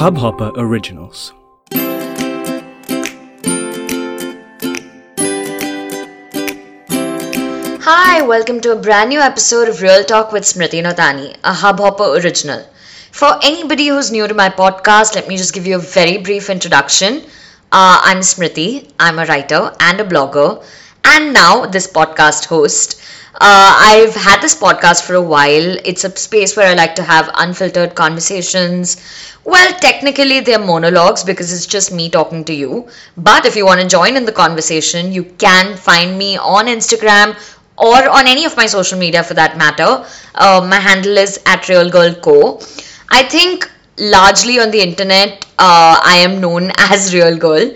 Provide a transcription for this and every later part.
Hubhopper Originals. Hi, welcome to a brand new episode of Real Talk with Smriti Notani, a Hubhopper original. For anybody who's new to my podcast, let me just give you a very brief introduction. Uh, I'm Smriti, I'm a writer and a blogger, and now this podcast host. Uh, I've had this podcast for a while. It's a space where I like to have unfiltered conversations. Well, technically, they're monologues because it's just me talking to you. But if you want to join in the conversation, you can find me on Instagram or on any of my social media for that matter. Uh, my handle is at RealGirlCo. I think largely on the internet, uh, I am known as Real Girl.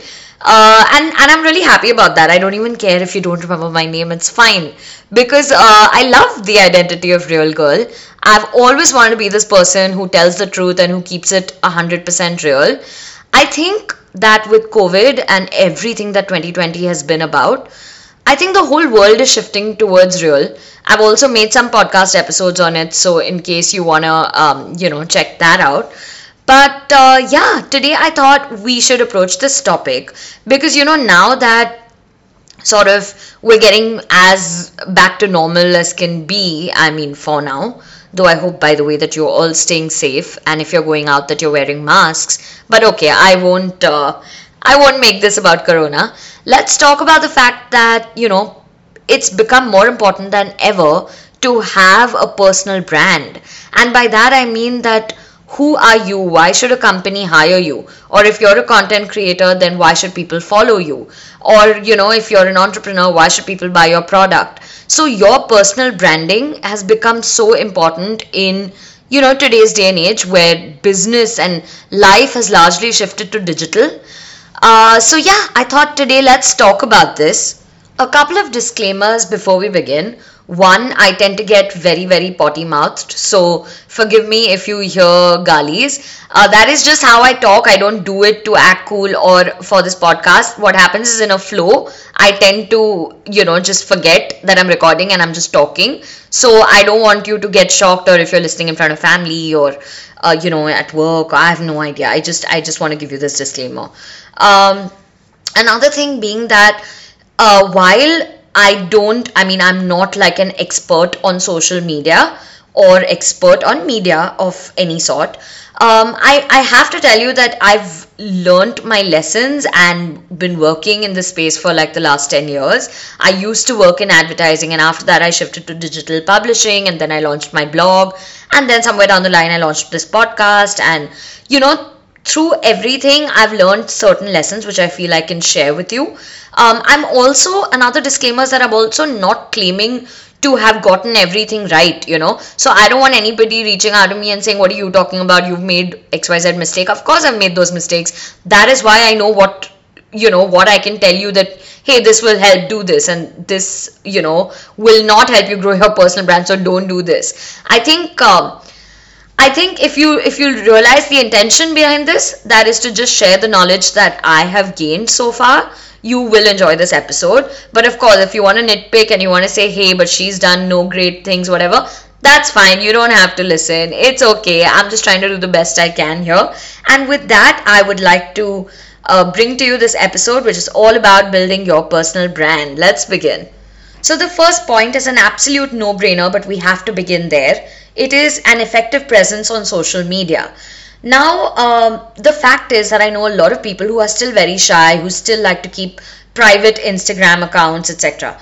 Uh, and and I'm really happy about that. I don't even care if you don't remember my name. It's fine because uh, I love the identity of real girl. I've always wanted to be this person who tells the truth and who keeps it hundred percent real. I think that with COVID and everything that 2020 has been about, I think the whole world is shifting towards real. I've also made some podcast episodes on it, so in case you wanna, um, you know, check that out. But uh, yeah, today I thought we should approach this topic because you know now that sort of we're getting as back to normal as can be. I mean, for now. Though I hope, by the way, that you're all staying safe, and if you're going out, that you're wearing masks. But okay, I won't. Uh, I won't make this about Corona. Let's talk about the fact that you know it's become more important than ever to have a personal brand, and by that I mean that who are you? Why should a company hire you? Or if you're a content creator then why should people follow you? Or you know if you're an entrepreneur why should people buy your product? So your personal branding has become so important in you know today's day and age where business and life has largely shifted to digital. Uh, so yeah i thought today let's talk about this a couple of disclaimers before we begin one, I tend to get very, very potty mouthed. So forgive me if you hear galis. Uh, that is just how I talk. I don't do it to act cool or for this podcast. What happens is in a flow, I tend to, you know, just forget that I'm recording and I'm just talking. So I don't want you to get shocked or if you're listening in front of family or, uh, you know, at work. I have no idea. I just, I just want to give you this disclaimer. Um, another thing being that uh, while I don't, I mean, I'm not like an expert on social media or expert on media of any sort. Um, I, I have to tell you that I've learned my lessons and been working in this space for like the last 10 years. I used to work in advertising, and after that, I shifted to digital publishing, and then I launched my blog. And then somewhere down the line, I launched this podcast. And you know, through everything, I've learned certain lessons which I feel I can share with you. Um, I'm also, another disclaimer is that I'm also not claiming to have gotten everything right, you know. So I don't want anybody reaching out to me and saying, What are you talking about? You've made XYZ mistake. Of course, I've made those mistakes. That is why I know what, you know, what I can tell you that, hey, this will help, do this, and this, you know, will not help you grow your personal brand, so don't do this. I think. Um, I think if you if you realize the intention behind this, that is to just share the knowledge that I have gained so far, you will enjoy this episode. But of course, if you want to nitpick and you want to say, hey, but she's done no great things, whatever, that's fine. You don't have to listen. It's okay. I'm just trying to do the best I can here. And with that, I would like to uh, bring to you this episode, which is all about building your personal brand. Let's begin. So, the first point is an absolute no brainer, but we have to begin there it is an effective presence on social media. Now, um, the fact is that I know a lot of people who are still very shy, who still like to keep private Instagram accounts, etc.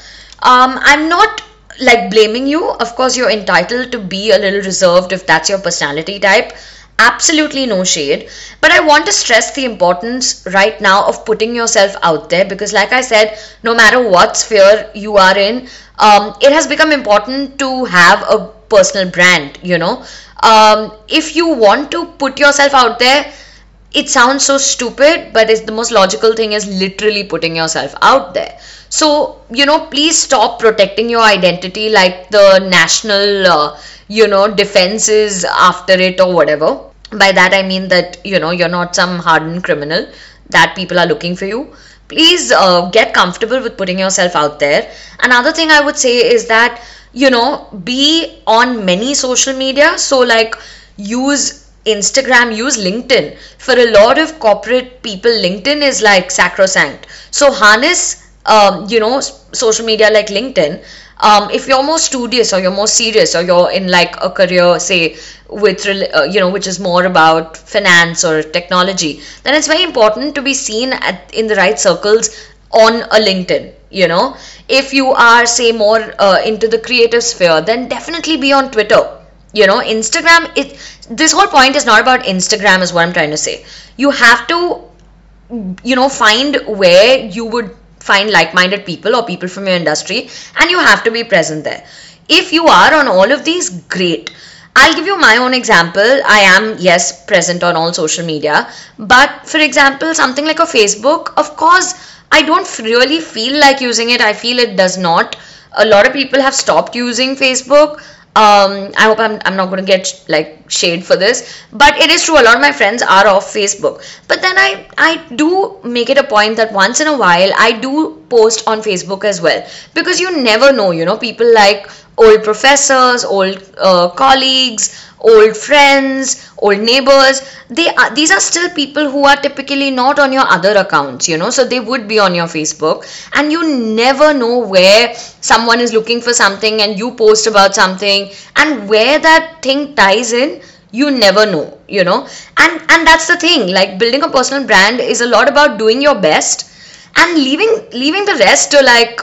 Um, I'm not like blaming you. Of course, you're entitled to be a little reserved if that's your personality type. Absolutely no shade. But I want to stress the importance right now of putting yourself out there because, like I said, no matter what sphere you are in, um, it has become important to have a personal brand you know. Um, if you want to put yourself out there it sounds so stupid but it's the most logical thing is literally putting yourself out there. So you know please stop protecting your identity like the national uh, you know defense is after it or whatever. By that i mean that you know you're not some hardened criminal that people are looking for you. Please uh, get comfortable with putting yourself out there. Another thing i would say is that you know be on many social media so like use Instagram, use LinkedIn. For a lot of corporate people, LinkedIn is like sacrosanct. So harness, um, you know, social media like LinkedIn. Um, if you're more studious or you're more serious or you're in like a career, say with uh, you know, which is more about finance or technology, then it's very important to be seen at in the right circles on a LinkedIn. You know, if you are say more uh, into the creative sphere, then definitely be on Twitter you know instagram it this whole point is not about instagram is what i'm trying to say you have to you know find where you would find like-minded people or people from your industry and you have to be present there if you are on all of these great I'll give you my own example. I am, yes, present on all social media. But for example, something like a Facebook, of course, I don't really feel like using it. I feel it does not. A lot of people have stopped using Facebook um i hope i'm, I'm not going to get like shade for this but it is true a lot of my friends are off facebook but then i i do make it a point that once in a while i do post on facebook as well because you never know you know people like old professors old uh, colleagues old friends, old neighbors. They are, these are still people who are typically not on your other accounts, you know, so they would be on your Facebook. And you never know where someone is looking for something and you post about something and where that thing ties in you never know you know and and that's the thing like building a personal brand is a lot about doing your best and leaving leaving the rest to like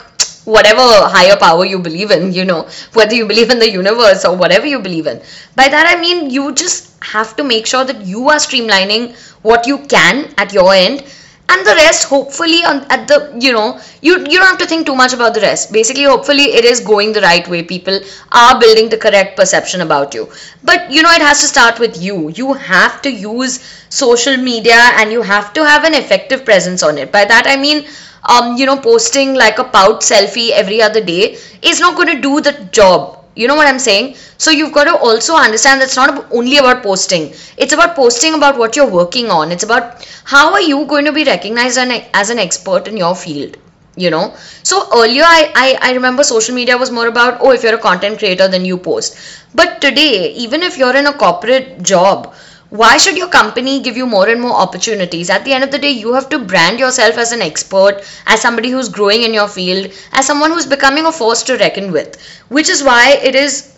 whatever higher power you believe in, you know, whether you believe in the universe or whatever you believe in. By that I mean you just have to make sure that you are streamlining what you can at your end and the rest hopefully on at the you know you you don't have to think too much about the rest. Basically hopefully it is going the right way. People are building the correct perception about you. But you know it has to start with you. You have to use social media and you have to have an effective presence on it. By that i mean um, you know, posting like a pout selfie every other day is not going to do the job. You know what I'm saying? So you've got to also understand that's not only about posting. It's about posting about what you're working on. It's about how are you going to be recognized as an expert in your field you know so earlier I, I i remember social media was more about oh if you're a content creator then you post but today even if you're in a corporate job why should your company give you more and more opportunities? At the end of the day you have to brand yourself as an expert as somebody who's growing in your field as someone who's becoming a force to reckon with. Which is why it is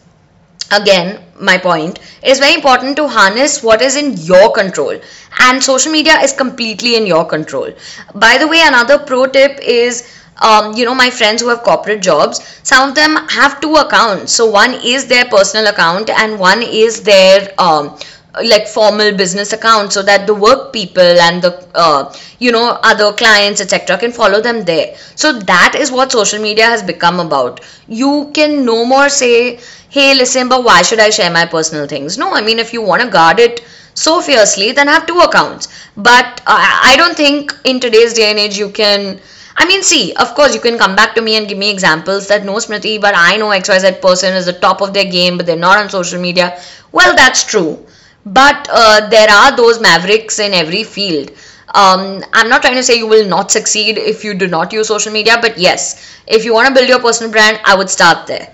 again my point it is very important to harness what is in your control. And social media is completely in your control. By the way another pro tip is um, you know my friends who have corporate jobs some of them have two accounts. So one is their personal account and one is their um, like formal business account so that the work people and the uh, you know other clients etc can follow them there. So that is what social media has become about. You can no more say hey listen but why should i share my personal things? No i mean if you want to guard it so fiercely then have two accounts. But I, don't think in today's day and age you can I mean, see, of course, you can come back to me and give me examples that no Smriti, but I know XYZ person is the top of their game, but they're not on social media. Well, that's true but uh, there are those mavericks in every field. Um, i'm not trying to say you will not succeed if you do not use social media but yes if you want to build your personal brand i would start there.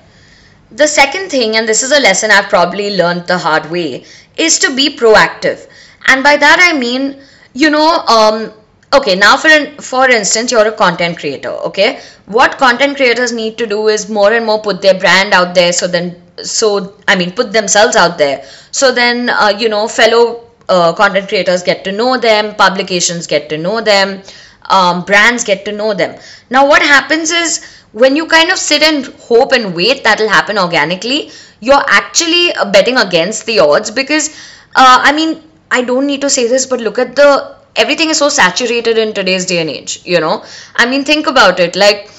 The second thing and this is a lesson i've probably learned the hard way is to be proactive. And by that i mean you know um, okay now for for instance you're a content creator okay? What content creators need to do is more and more put their brand out there so then so i mean put themselves out there. So then uh, you know fellow uh, content creators get to know them publications get to know them um, brands get to know them. Now what happens is when you kind of sit and hope and wait that'll happen organically you're actually uh, betting against the odds because uh, i mean i don't need to say this but look at the everything is so saturated in today's day and age you know? I mean think about it. Like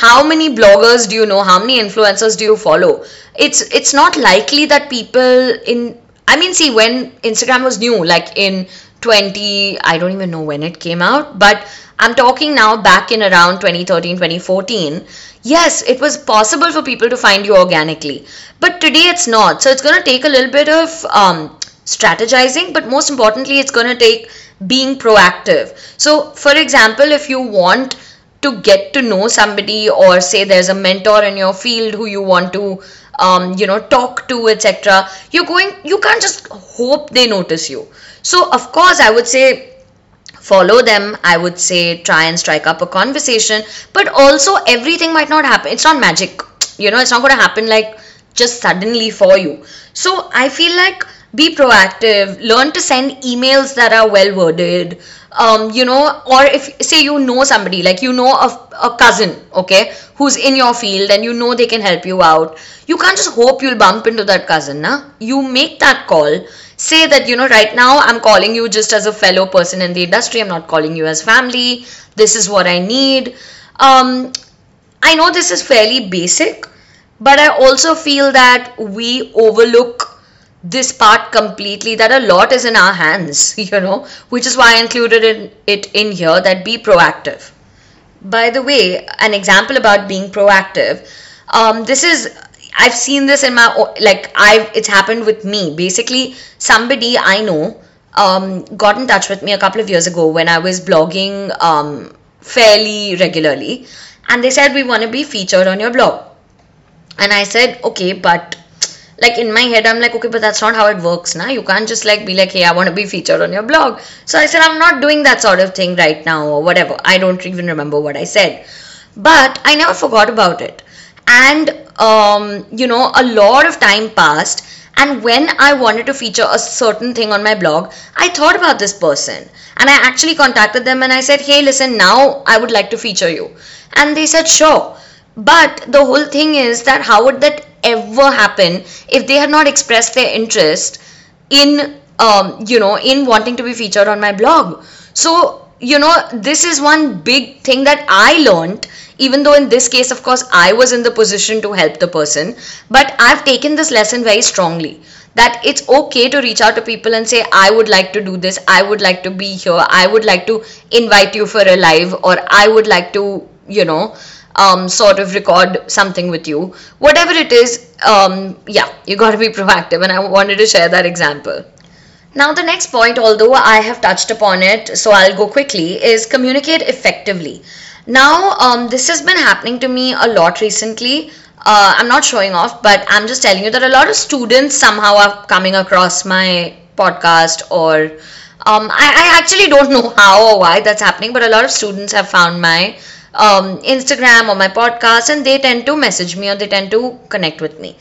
how many bloggers do you know? How many influencers do you follow? It's it's not likely that people in i mean see when instagram was new like in 20 i don't even know when it came out but i'm talking now back in around 2013 2014 yes it was possible for people to find you organically but today it's not. So it's going to take a little bit of um, strategizing but most importantly it's going to take being proactive. So for example if you want to get to know somebody or say there's a mentor in your field who you want to um, you know, talk to, etc. You're going, you can't just hope they notice you. So, of course, I would say follow them i would say try and strike up a conversation but also everything might not happen it's not magic you know it's not going to happen like just suddenly for you so i feel like be proactive learn to send emails that are well worded um, you know or if say you know somebody like you know of a cousin okay who's in your field and you know they can help you out you can't just hope you'll bump into that cousin na? You make that call. Say that you know right now i'm calling you just as a fellow person in the industry i'm not calling you as family this is what i need. Um, i know this is fairly basic but i also feel that we overlook this part completely that a lot is in our hands you know which is why i included it in here that be proactive. By the way an example about being proactive um, this is i've seen this in my like i've it's happened with me. Basically somebody i know um, got in touch with me a couple of years ago when i was blogging um, fairly regularly and they said we want to be featured on your blog. And i said okay but like in my head i'm like okay but that's not how it works now you can't just like be like hey i want to be featured on your blog. So i said i'm not doing that sort of thing right now or whatever. I don't even remember what i said. But i never forgot about it. And um, you know a lot of time passed and when i wanted to feature a certain thing on my blog i thought about this person. And i actually contacted them and i said hey listen now i would like to feature you. And they said sure. But the whole thing is that how would that ever happen if they had not expressed their interest in um, you know in wanting to be featured on my blog. So you know this is one big thing that i learned even though in this case of course i was in the position to help the person but i've taken this lesson very strongly that it's okay to reach out to people and say i would like to do this. I would like to be here. I would like to invite you for a live or i would like to you know um, sort of record something with you. Whatever it is, um, yeah, you got to be proactive, and I wanted to share that example. Now, the next point, although I have touched upon it, so I'll go quickly, is communicate effectively. Now, um, this has been happening to me a lot recently. Uh, I'm not showing off, but I'm just telling you that a lot of students somehow are coming across my podcast or um, I, I, actually don't know how or why that's happening, but a lot of students have found my um, Instagram or my podcast, and they tend to message me or they tend to connect with me.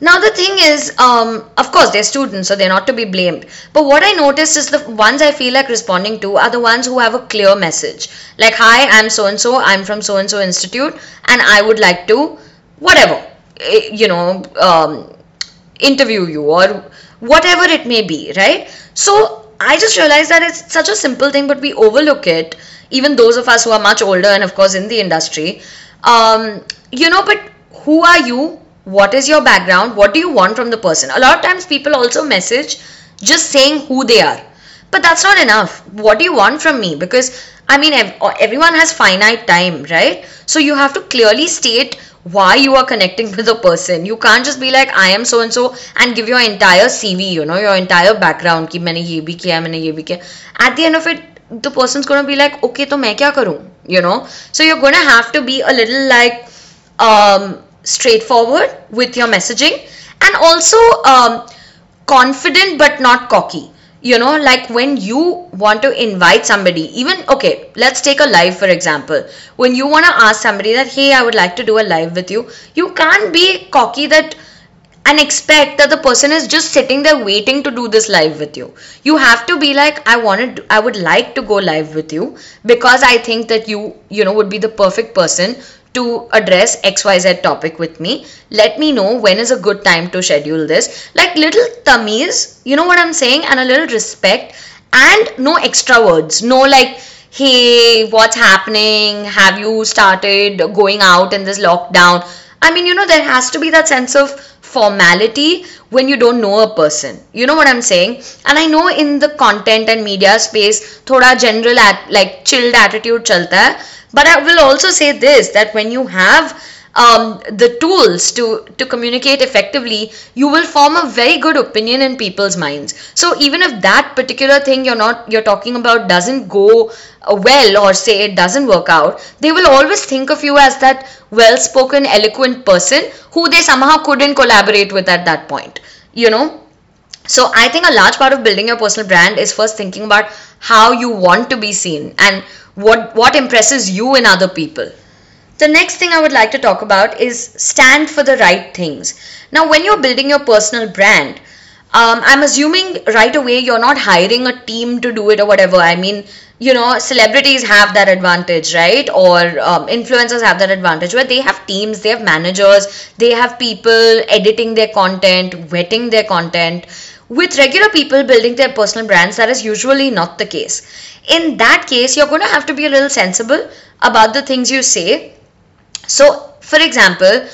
Now the thing is, um, of course, they're students, so they're not to be blamed. But what I noticed is the ones I feel like responding to are the ones who have a clear message. Like, hi, I'm so and so, I'm from so and so institute, and I would like to, whatever, eh, you know, um, interview you or whatever it may be, right? So I just realized that it's such a simple thing, but we overlook it even those of us who are much older and of course in the industry um, you know but who are you? What is your background? What do you want from the person? A lot of times people also message just saying who they are. But that's not enough. What do you want from me? Because i mean everyone has finite time right? So you have to clearly state why you are connecting with a person. You can't just be like i am so and so and give your entire cv you know your entire background. Ki maine ye bhi kiya maine ye bhi kiya at the end of it the person's gonna be like okay to main kya karu you know? So you're gonna have to be a little like um, straightforward with your messaging and also um, confident but not cocky. You know? Like when you want to invite somebody even okay let's take a live for example. When you want to ask somebody that hey i would like to do a live with you you can't be cocky that and expect that the person is just sitting there waiting to do this live with you. You have to be like i wanted i would like to go live with you because i think that you you know would be the perfect person to address xyz topic with me. Let me know when is a good time to schedule this. Like little tummies you know what i'm saying? And a little respect and no extra words. No like hey what's happening? Have you started going out in this lockdown? I mean you know there has to be that sense of formality when you don't know a person. You know what i'm saying? And i know in the content and media space thoda general at, like chilled attitude chalta but i will also say this that when you have um, the tools to to communicate effectively you will form a very good opinion in people's minds so even if that particular thing you're not you're talking about doesn't go well or say it doesn't work out they will always think of you as that well spoken eloquent person who they somehow couldn't collaborate with at that point you know so I think a large part of building your personal brand is first thinking about how you want to be seen and what what impresses you in other people. The next thing I would like to talk about is stand for the right things. Now, when you're building your personal brand, um, I'm assuming right away you're not hiring a team to do it or whatever. I mean, you know, celebrities have that advantage, right? Or um, influencers have that advantage where they have teams, they have managers, they have people editing their content, vetting their content with regular people building their personal brands, that is usually not the case. In that case, you're going to have to be a little sensible about the things you say. So, for example,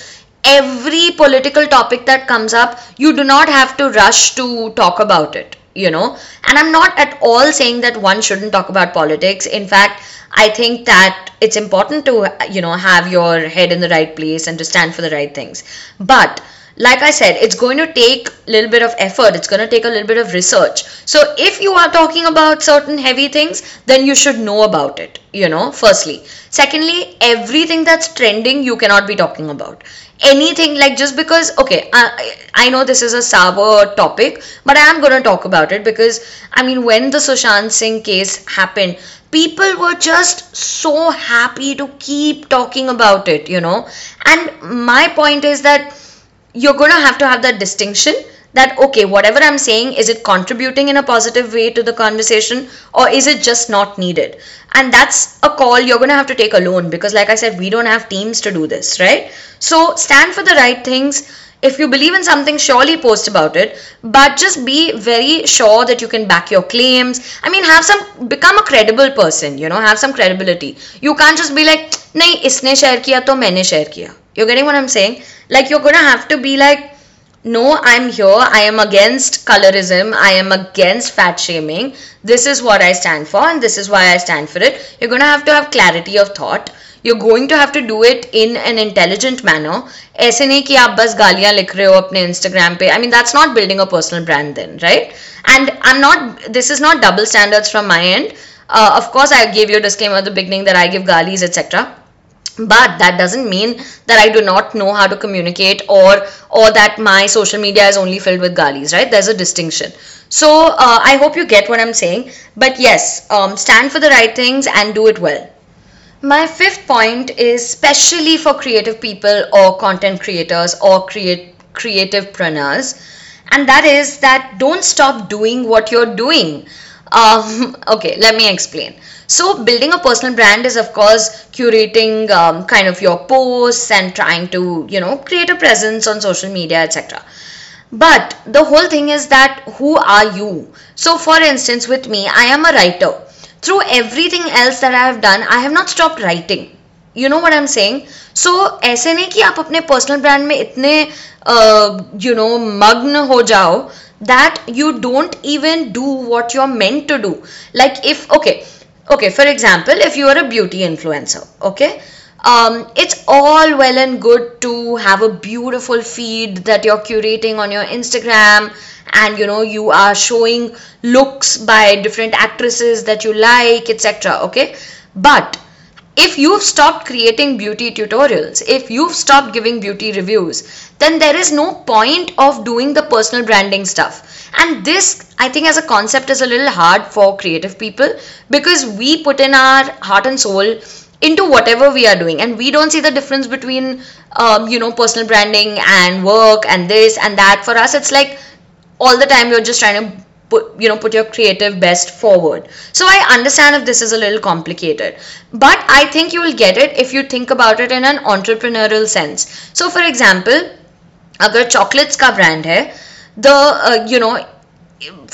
every political topic that comes up, you do not have to rush to talk about it, you know. And I'm not at all saying that one shouldn't talk about politics. In fact, I think that it's important to, you know, have your head in the right place and to stand for the right things. But like I said, it's going to take a little bit of effort. It's going to take a little bit of research. So if you are talking about certain heavy things, then you should know about it, you know, firstly. Secondly, everything that's trending, you cannot be talking about. Anything like just because, okay, I, I know this is a sour topic, but I am going to talk about it because, I mean, when the Sushant Singh case happened, people were just so happy to keep talking about it, you know. And my point is that you're going to have to have that distinction that okay whatever i'm saying is it contributing in a positive way to the conversation or is it just not needed? And that's a call you're going to have to take alone because like i said we don't have teams to do this right? So stand for the right things. If you believe in something surely post about it but just be very sure that you can back your claims. I mean have some become a credible person you know have some credibility. You can't just be like nahi isne share kiya to maine share kiya you're getting what i'm saying like you're gonna have to be like no i'm here i am against colorism i am against fat shaming this is what i stand for and this is why i stand for it you're going to have to have clarity of thought you're going to have to do it in an intelligent manner ऐसे नहीं कि आप बस गालियां लिख रहे हो अपने इंस्टाग्राम पे I mean that's not building a personal brand then right and I am not this is not double standards from my and of course i gave you a disclaimer at the beginning that i give galis etc but that doesn't mean that i do not know how to communicate or or that my social media is only filled with galis right? There's a distinction. So uh, i hope you get what i'm saying. But yes um, stand for the right things and do it well. My fifth point is specially for creative people or content creators or create creative preneurs and that is that don't stop doing what you're doing. Um, okay let me explain so building a personal brand is of course curating um, kind of your posts and trying to you know create a presence on social media etc. But the whole thing is that who are you? So for instance with me I am a writer. Through everything else that I have done I have not stopped writing. You know what I'm saying? So ऐसे नहीं कि आप अपने personal brand में इतने uh, you know मग्न हो जाओ that you don't even do what you're meant to do. Like if okay okay for example if you are a beauty influencer okay um, it's all well and good to have a beautiful feed that you're curating on your instagram and you know you are showing looks by different actresses that you like etc okay? But if you've stopped creating beauty tutorials, if you've stopped giving beauty reviews, then there is no point of doing the personal branding stuff. And this, I think, as a concept, is a little hard for creative people because we put in our heart and soul into whatever we are doing and we don't see the difference between um, you know personal branding and work and this and that for us it's like all the time you're just trying to put you know put your creative best forward. So i understand if this is a little complicated but i think you will get it if you think about it in an entrepreneurial sense. So for example agar chocolates ka brand hai the uh, you know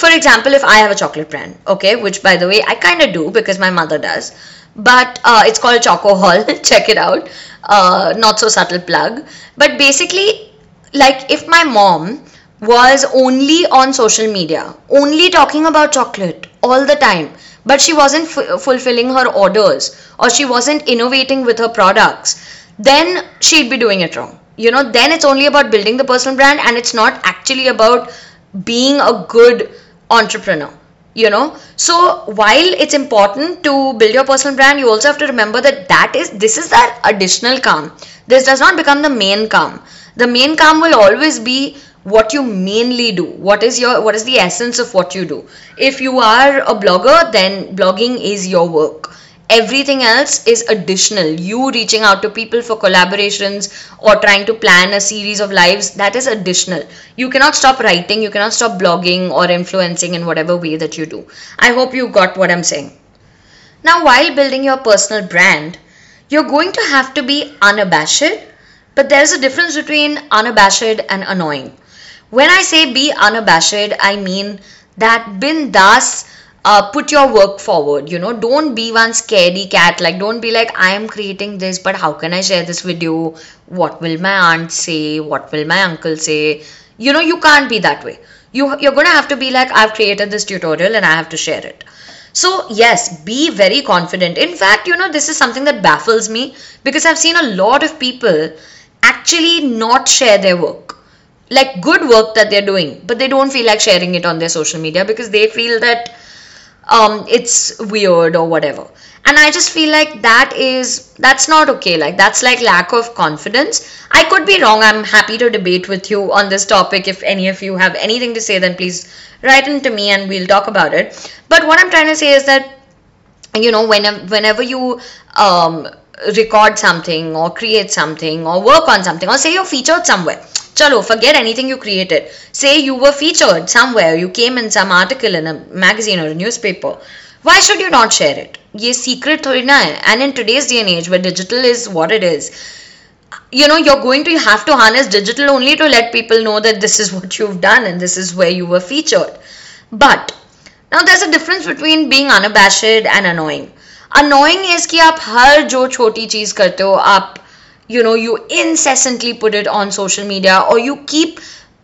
for example if i have a chocolate brand okay which by the way i kind of do because my mother does but uh, it's called choco hall. Check it out. Uh, not so subtle plug. But basically like if my mom was only on social media, only talking about chocolate all the time, but she wasn't f- fulfilling her orders or she wasn't innovating with her products, then she'd be doing it wrong. You know, then it's only about building the personal brand and it's not actually about being a good entrepreneur. You know, so while it's important to build your personal brand, you also have to remember that that is this is that additional calm. This does not become the main calm. The main calm will always be what you mainly do what is your what is the essence of what you do. If you are a blogger then blogging is your work. Everything else is additional. You reaching out to people for collaborations or trying to plan a series of lives that is additional. You cannot stop writing you cannot stop blogging or influencing in whatever way that you do. I hope you got what i'm saying. Now while building your personal brand you're going to have to be unabashed but there's a difference between unabashed and annoying when I say be unabashed, I mean that bindas uh, put your work forward. You know don't be one scaredy cat. Like don't be like i am creating this but how can i share this video what will my aunt say? What will my uncle say? You know you can't be that way. You you're to have to be like i've created this tutorial and i have to share it. So yes be very confident. In fact you know this is something that baffles me because i've seen a lot of people actually not share their work like good work that they're doing, but they don't feel like sharing it on their social media because they feel that um, it's weird or whatever. And I just feel like that is that's not okay. Like that's like lack of confidence. I could be wrong. I'm happy to debate with you on this topic. If any of you have anything to say, then please write into me and we'll talk about it. But what I'm trying to say is that you know whenever whenever you um, record something or create something or work on something or say you're featured somewhere चलो forget anything you created so you were featured somewhere you came in some article in magazine और newspaper why should you not share it ये secret थोड़ी ना है. And in today's day and age व digital is what it is you know you are going to have to harness digital only to let people know that this is what you done and this is way you were featured but now there a difference between being unabashed and annoying annoying is की आप हर जो छोटी चीज़ करते हो, आप you know you incessantly put it on social media or you keep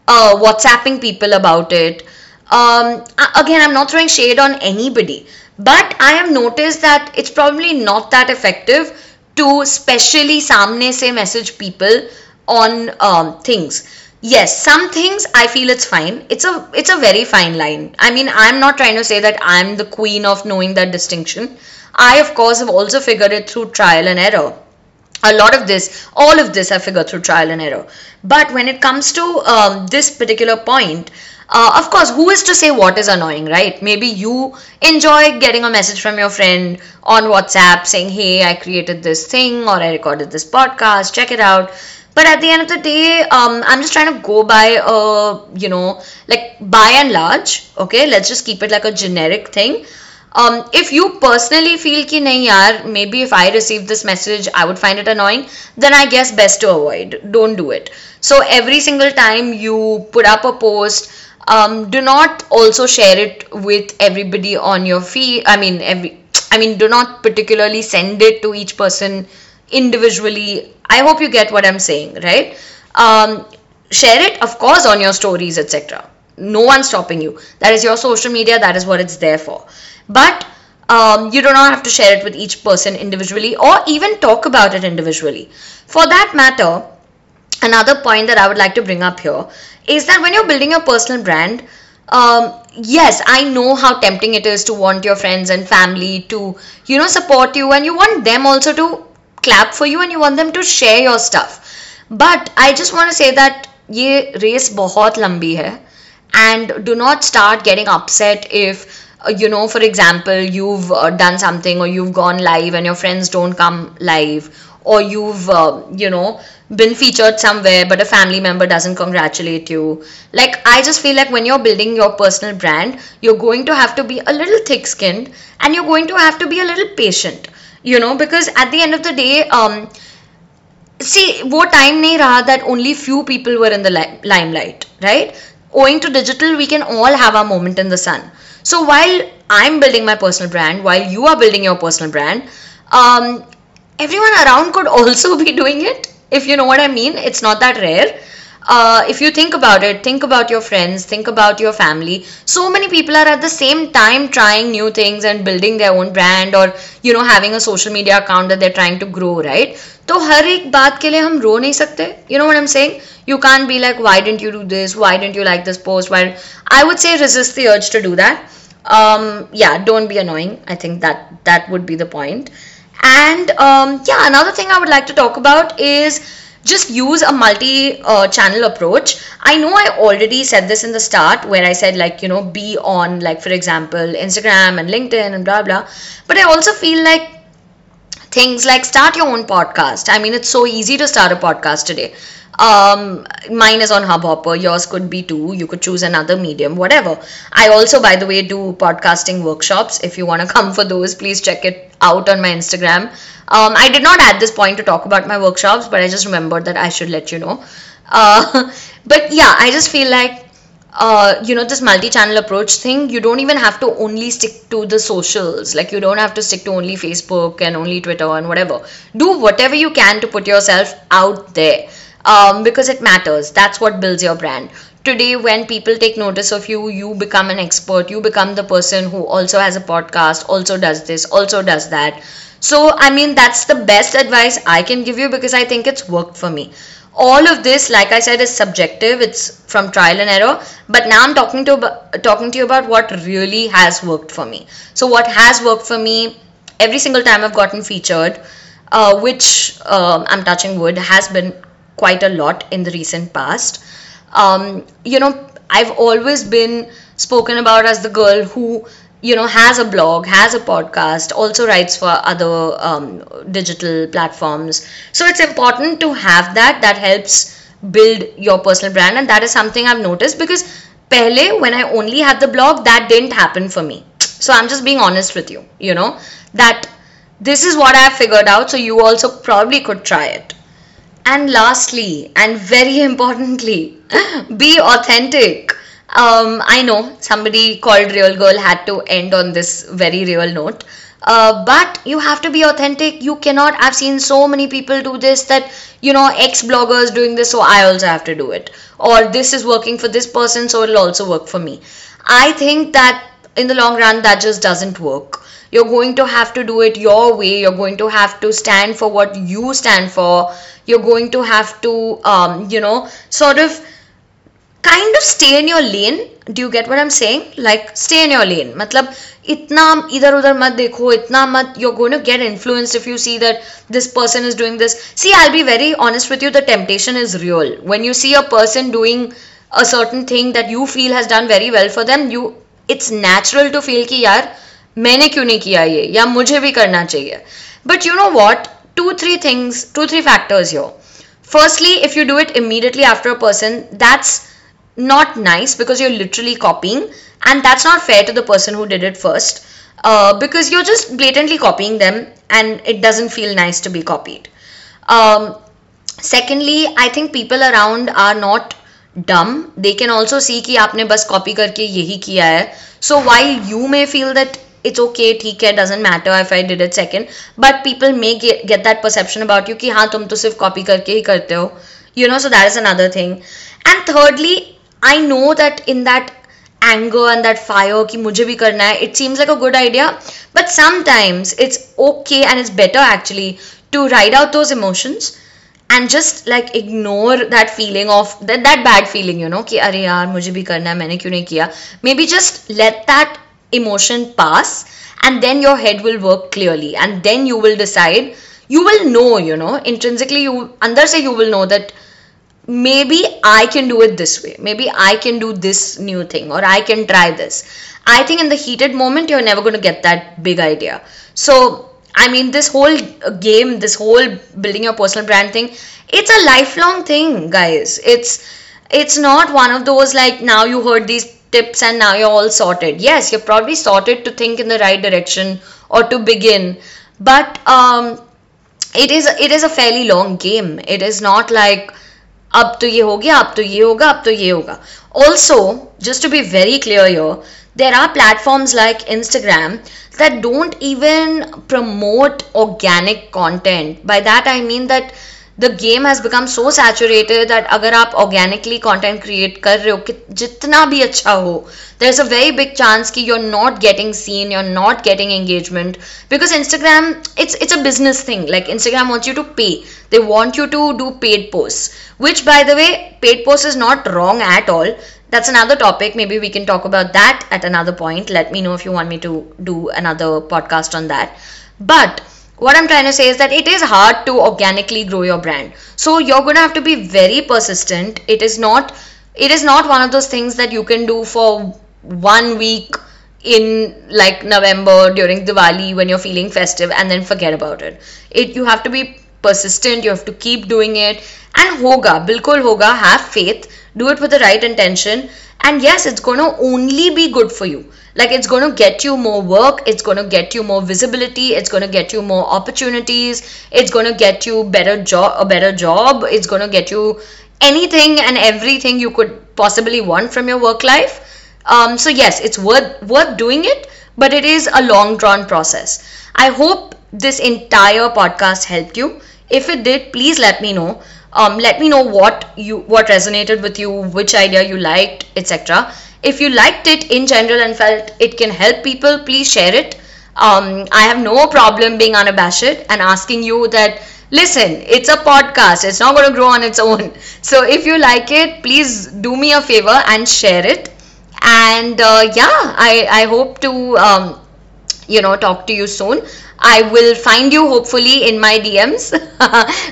uh, whatsapping people about it. Um, again i'm not throwing shade on anybody but i have noticed that it's probably not that effective to specially samne say message people on um, things. Yes some things i feel it's fine. It's a it's a very fine line. I mean i'm not trying to say that i'm the queen of knowing that distinction. I of course have also figured it through trial and error a lot of this all of this i figured through trial and error. But when it comes to um, this particular point uh, of course who is to say what is annoying right? Maybe you enjoy getting a message from your friend on whatsapp saying hey i created this thing or i recorded this podcast. Check it out. But at the end of the day um, i'm just trying to go by a you know like by and large okay? Let's just keep it like a generic thing if you personally feel ki nahi yaar, maybe if I receive this message, I would find it annoying, then I guess best to avoid. Don't do it. So every single time you put up a post, um, do not also share it with everybody on your feed. I mean, every, I mean, do not particularly send it to each person individually. I hope you get what I'm saying, right? Um, share it, of course, on your stories, etc No one's stopping you. That is your social media. That is what it's there for but um, you do not have to share it with each person individually or even talk about it individually. For that matter, another point that I would like to bring up here is that when you're building your personal brand, um, yes, I know how tempting it is to want your friends and family to, you know, support you and you want them also to clap for you and you want them to share your stuff. But I just want to say that ये race बहुत लंबी है and do not start getting upset if uh, you know for example you've uh, done something or you've gone live and your friends don't come live or you've uh, you know been featured somewhere but a family member doesn't congratulate you. Like i just feel like when you're building your personal brand you're going to have to be a little thick skinned and you're going to have to be a little patient you know because at the end of the day um see wo time nahi raha that only few people were in the li- limelight right owing to digital we can all have our moment in the sun so while I'm building my personal brand, while you are building your personal brand, um, everyone around could also be doing it. If you know what I mean, it's not that rare. Uh, if you think about it, think about your friends, think about your family. So many people are at the same time trying new things and building their own brand or, you know, having a social media account that they're trying to grow, right? तो हर एक बात के लिए हम रो नहीं सकते you know what I am saying you can't be like why didn't you do this why didn't you like this post why i would say resist the urge to do that um yeah don't be annoying i think that that would be the point and um yeah another thing i would like to talk about is just use a multi uh, channel approach i know i already said this in the start where i said like you know be on like for example instagram and linkedin and blah blah but i also feel like things like start your own podcast. I mean, it's so easy to start a podcast today. Um, mine is on Hubhopper. Yours could be too. You could choose another medium, whatever. I also, by the way, do podcasting workshops. If you want to come for those, please check it out on my Instagram. Um, I did not at this point to talk about my workshops, but I just remembered that I should let you know. Uh, but yeah, I just feel like uh, you know this multi-channel approach thing you don't even have to only stick to the socials. Like you don't have to stick to only facebook and only twitter and whatever. Do whatever you can to put yourself out there um, because it matters. That's what builds your brand. Today when people take notice of you you become an expert. You become the person who also has a podcast also does this also does that. So i mean that's the best advice i can give you because i think it's worked for me all of this like i said is subjective. It's from trial and error. But now i'm talking to talking to you about what really has worked for me. So what has worked for me every single time i've gotten featured uh, which uh, i'm touching wood has been quite a lot in the recent past. Um, you know i've always been spoken about as the girl who you know has a blog has a podcast also writes for other um, digital platforms. So it's important to have that. That helps build your personal brand. And that is something i've noticed because pehle when i only had the blog that didn't happen for me. So i'm just being honest with you you know that this is what i've figured out. So you also probably could try it. And lastly and very importantly be authentic um, I know somebody called Real Girl had to end on this very real note. Uh, but you have to be authentic. You cannot. I've seen so many people do this that, you know, ex bloggers doing this, so I also have to do it. Or this is working for this person, so it'll also work for me. I think that in the long run, that just doesn't work. You're going to have to do it your way. You're going to have to stand for what you stand for. You're going to have to, um, you know, sort of kind of stay in your lane do you get what i'm saying like stay in your lane matlab itna idhar udhar mat dekho itna mat you're going to get influenced if you see that this person is doing this see i'll be very honest with you the temptation is real when you see a person doing a certain thing that you feel has done very well for them you it's natural to feel कि यार मैंने क्यों नहीं किया ये या मुझे भी करना चाहिए but you know what two three things two three factors here firstly if you do it immediately after a person that's not nice because you're literally copying and that's not fair to the person who did it first uh, because you're just blatantly copying them and it doesn't feel nice to be copied um, secondly i think people around are not dumb they can also see कि आपने बस copy करके यही किया है so while you may feel that it's okay ठीक है doesn't matter if I did it second but people may get, get that perception about you कि हाँ तुम तो सिर्फ कॉपी करके ही करते हो you know so that is another thing and thirdly I know that in that anger and that fire ki mujhe bhi karna hai, it seems like a good idea but sometimes it's okay and it's better actually to write out those emotions and just like ignore that feeling of that, that bad feeling you know ki are yaar mujhe bhi karna hai maine kyun nahi kiya maybe just let that emotion pass and then your head will work clearly and then you will decide you will know you know intrinsically you under say you will know that maybe I can do it this way. Maybe I can do this new thing or I can try this. I think in the heated moment, you're never going to get that big idea. So, I mean, this whole game, this whole building your personal brand thing, it's a lifelong thing, guys. It's it's not one of those like now you heard these tips and now you're all sorted. Yes, you're probably sorted to think in the right direction or to begin, but um, it is it is a fairly long game. It is not like अब तो ये हो गया, अब तो ये होगा, अब तो ये होगा। Also just to be very clear your there are platform like Instagram that don't even promote organic content by that I mean that the game has become so saturated that अगर आप ऑर्गेनिकली कंटेंट क्रिएट कर रहे हो कि जितना भी अच्छा हो there is a very big chance कि you are not getting seen you are not getting engagement because Instagram it's it's a business thing like Instagram wants you to पे they want you to do paid posts which by the way paid post is not wrong at all that's another topic maybe we can talk about that at another point let me know if you want me to do another podcast on that but what i'm trying to say is that it is hard to organically grow your brand. So you're going to have to be very persistent. It is not it is not one of those things that you can do for one week in like november during diwali when you're feeling festive and then forget about it. It you have to be persistent. You have to keep doing it. And hoga bilkul hoga have faith. Do it with the right intention. And yes it's going to only be good for you like it's going to get you more work it's going to get you more visibility it's going to get you more opportunities it's going to get you better job a better job it's going to get you anything and everything you could possibly want from your work life. Um, so yes it's worth worth doing it but it is a long drawn process. I hope this entire podcast helped you. If it did please let me know. Um, let me know what you what resonated with you which idea you liked etc if you liked it in general and felt it can help people please share it. Um, i have no problem being unabashed and asking you that listen it's a podcast. It's not going to grow on its own. So if you like it please do me a favor and share it. And uh, yeah i i hope to um, you know talk to you soon. I will find you hopefully in my DMs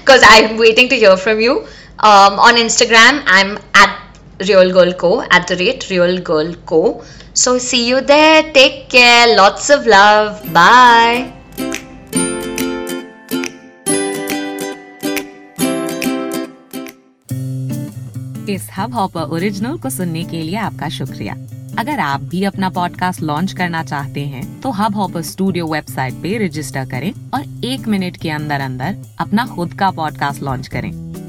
because I'm waiting to hear from you. Um, on Instagram, I'm at Real Girl Co. at the rate Real Girl Co. So, see you there. Take care. Lots of love. Bye. इस Hubhopper original को सुनने के लिए आपका शुक्रिया अगर आप भी अपना पॉडकास्ट लॉन्च करना चाहते हैं तो हब हॉपर स्टूडियो वेबसाइट पे रजिस्टर करें और एक मिनट के अंदर अंदर अपना खुद का पॉडकास्ट लॉन्च करें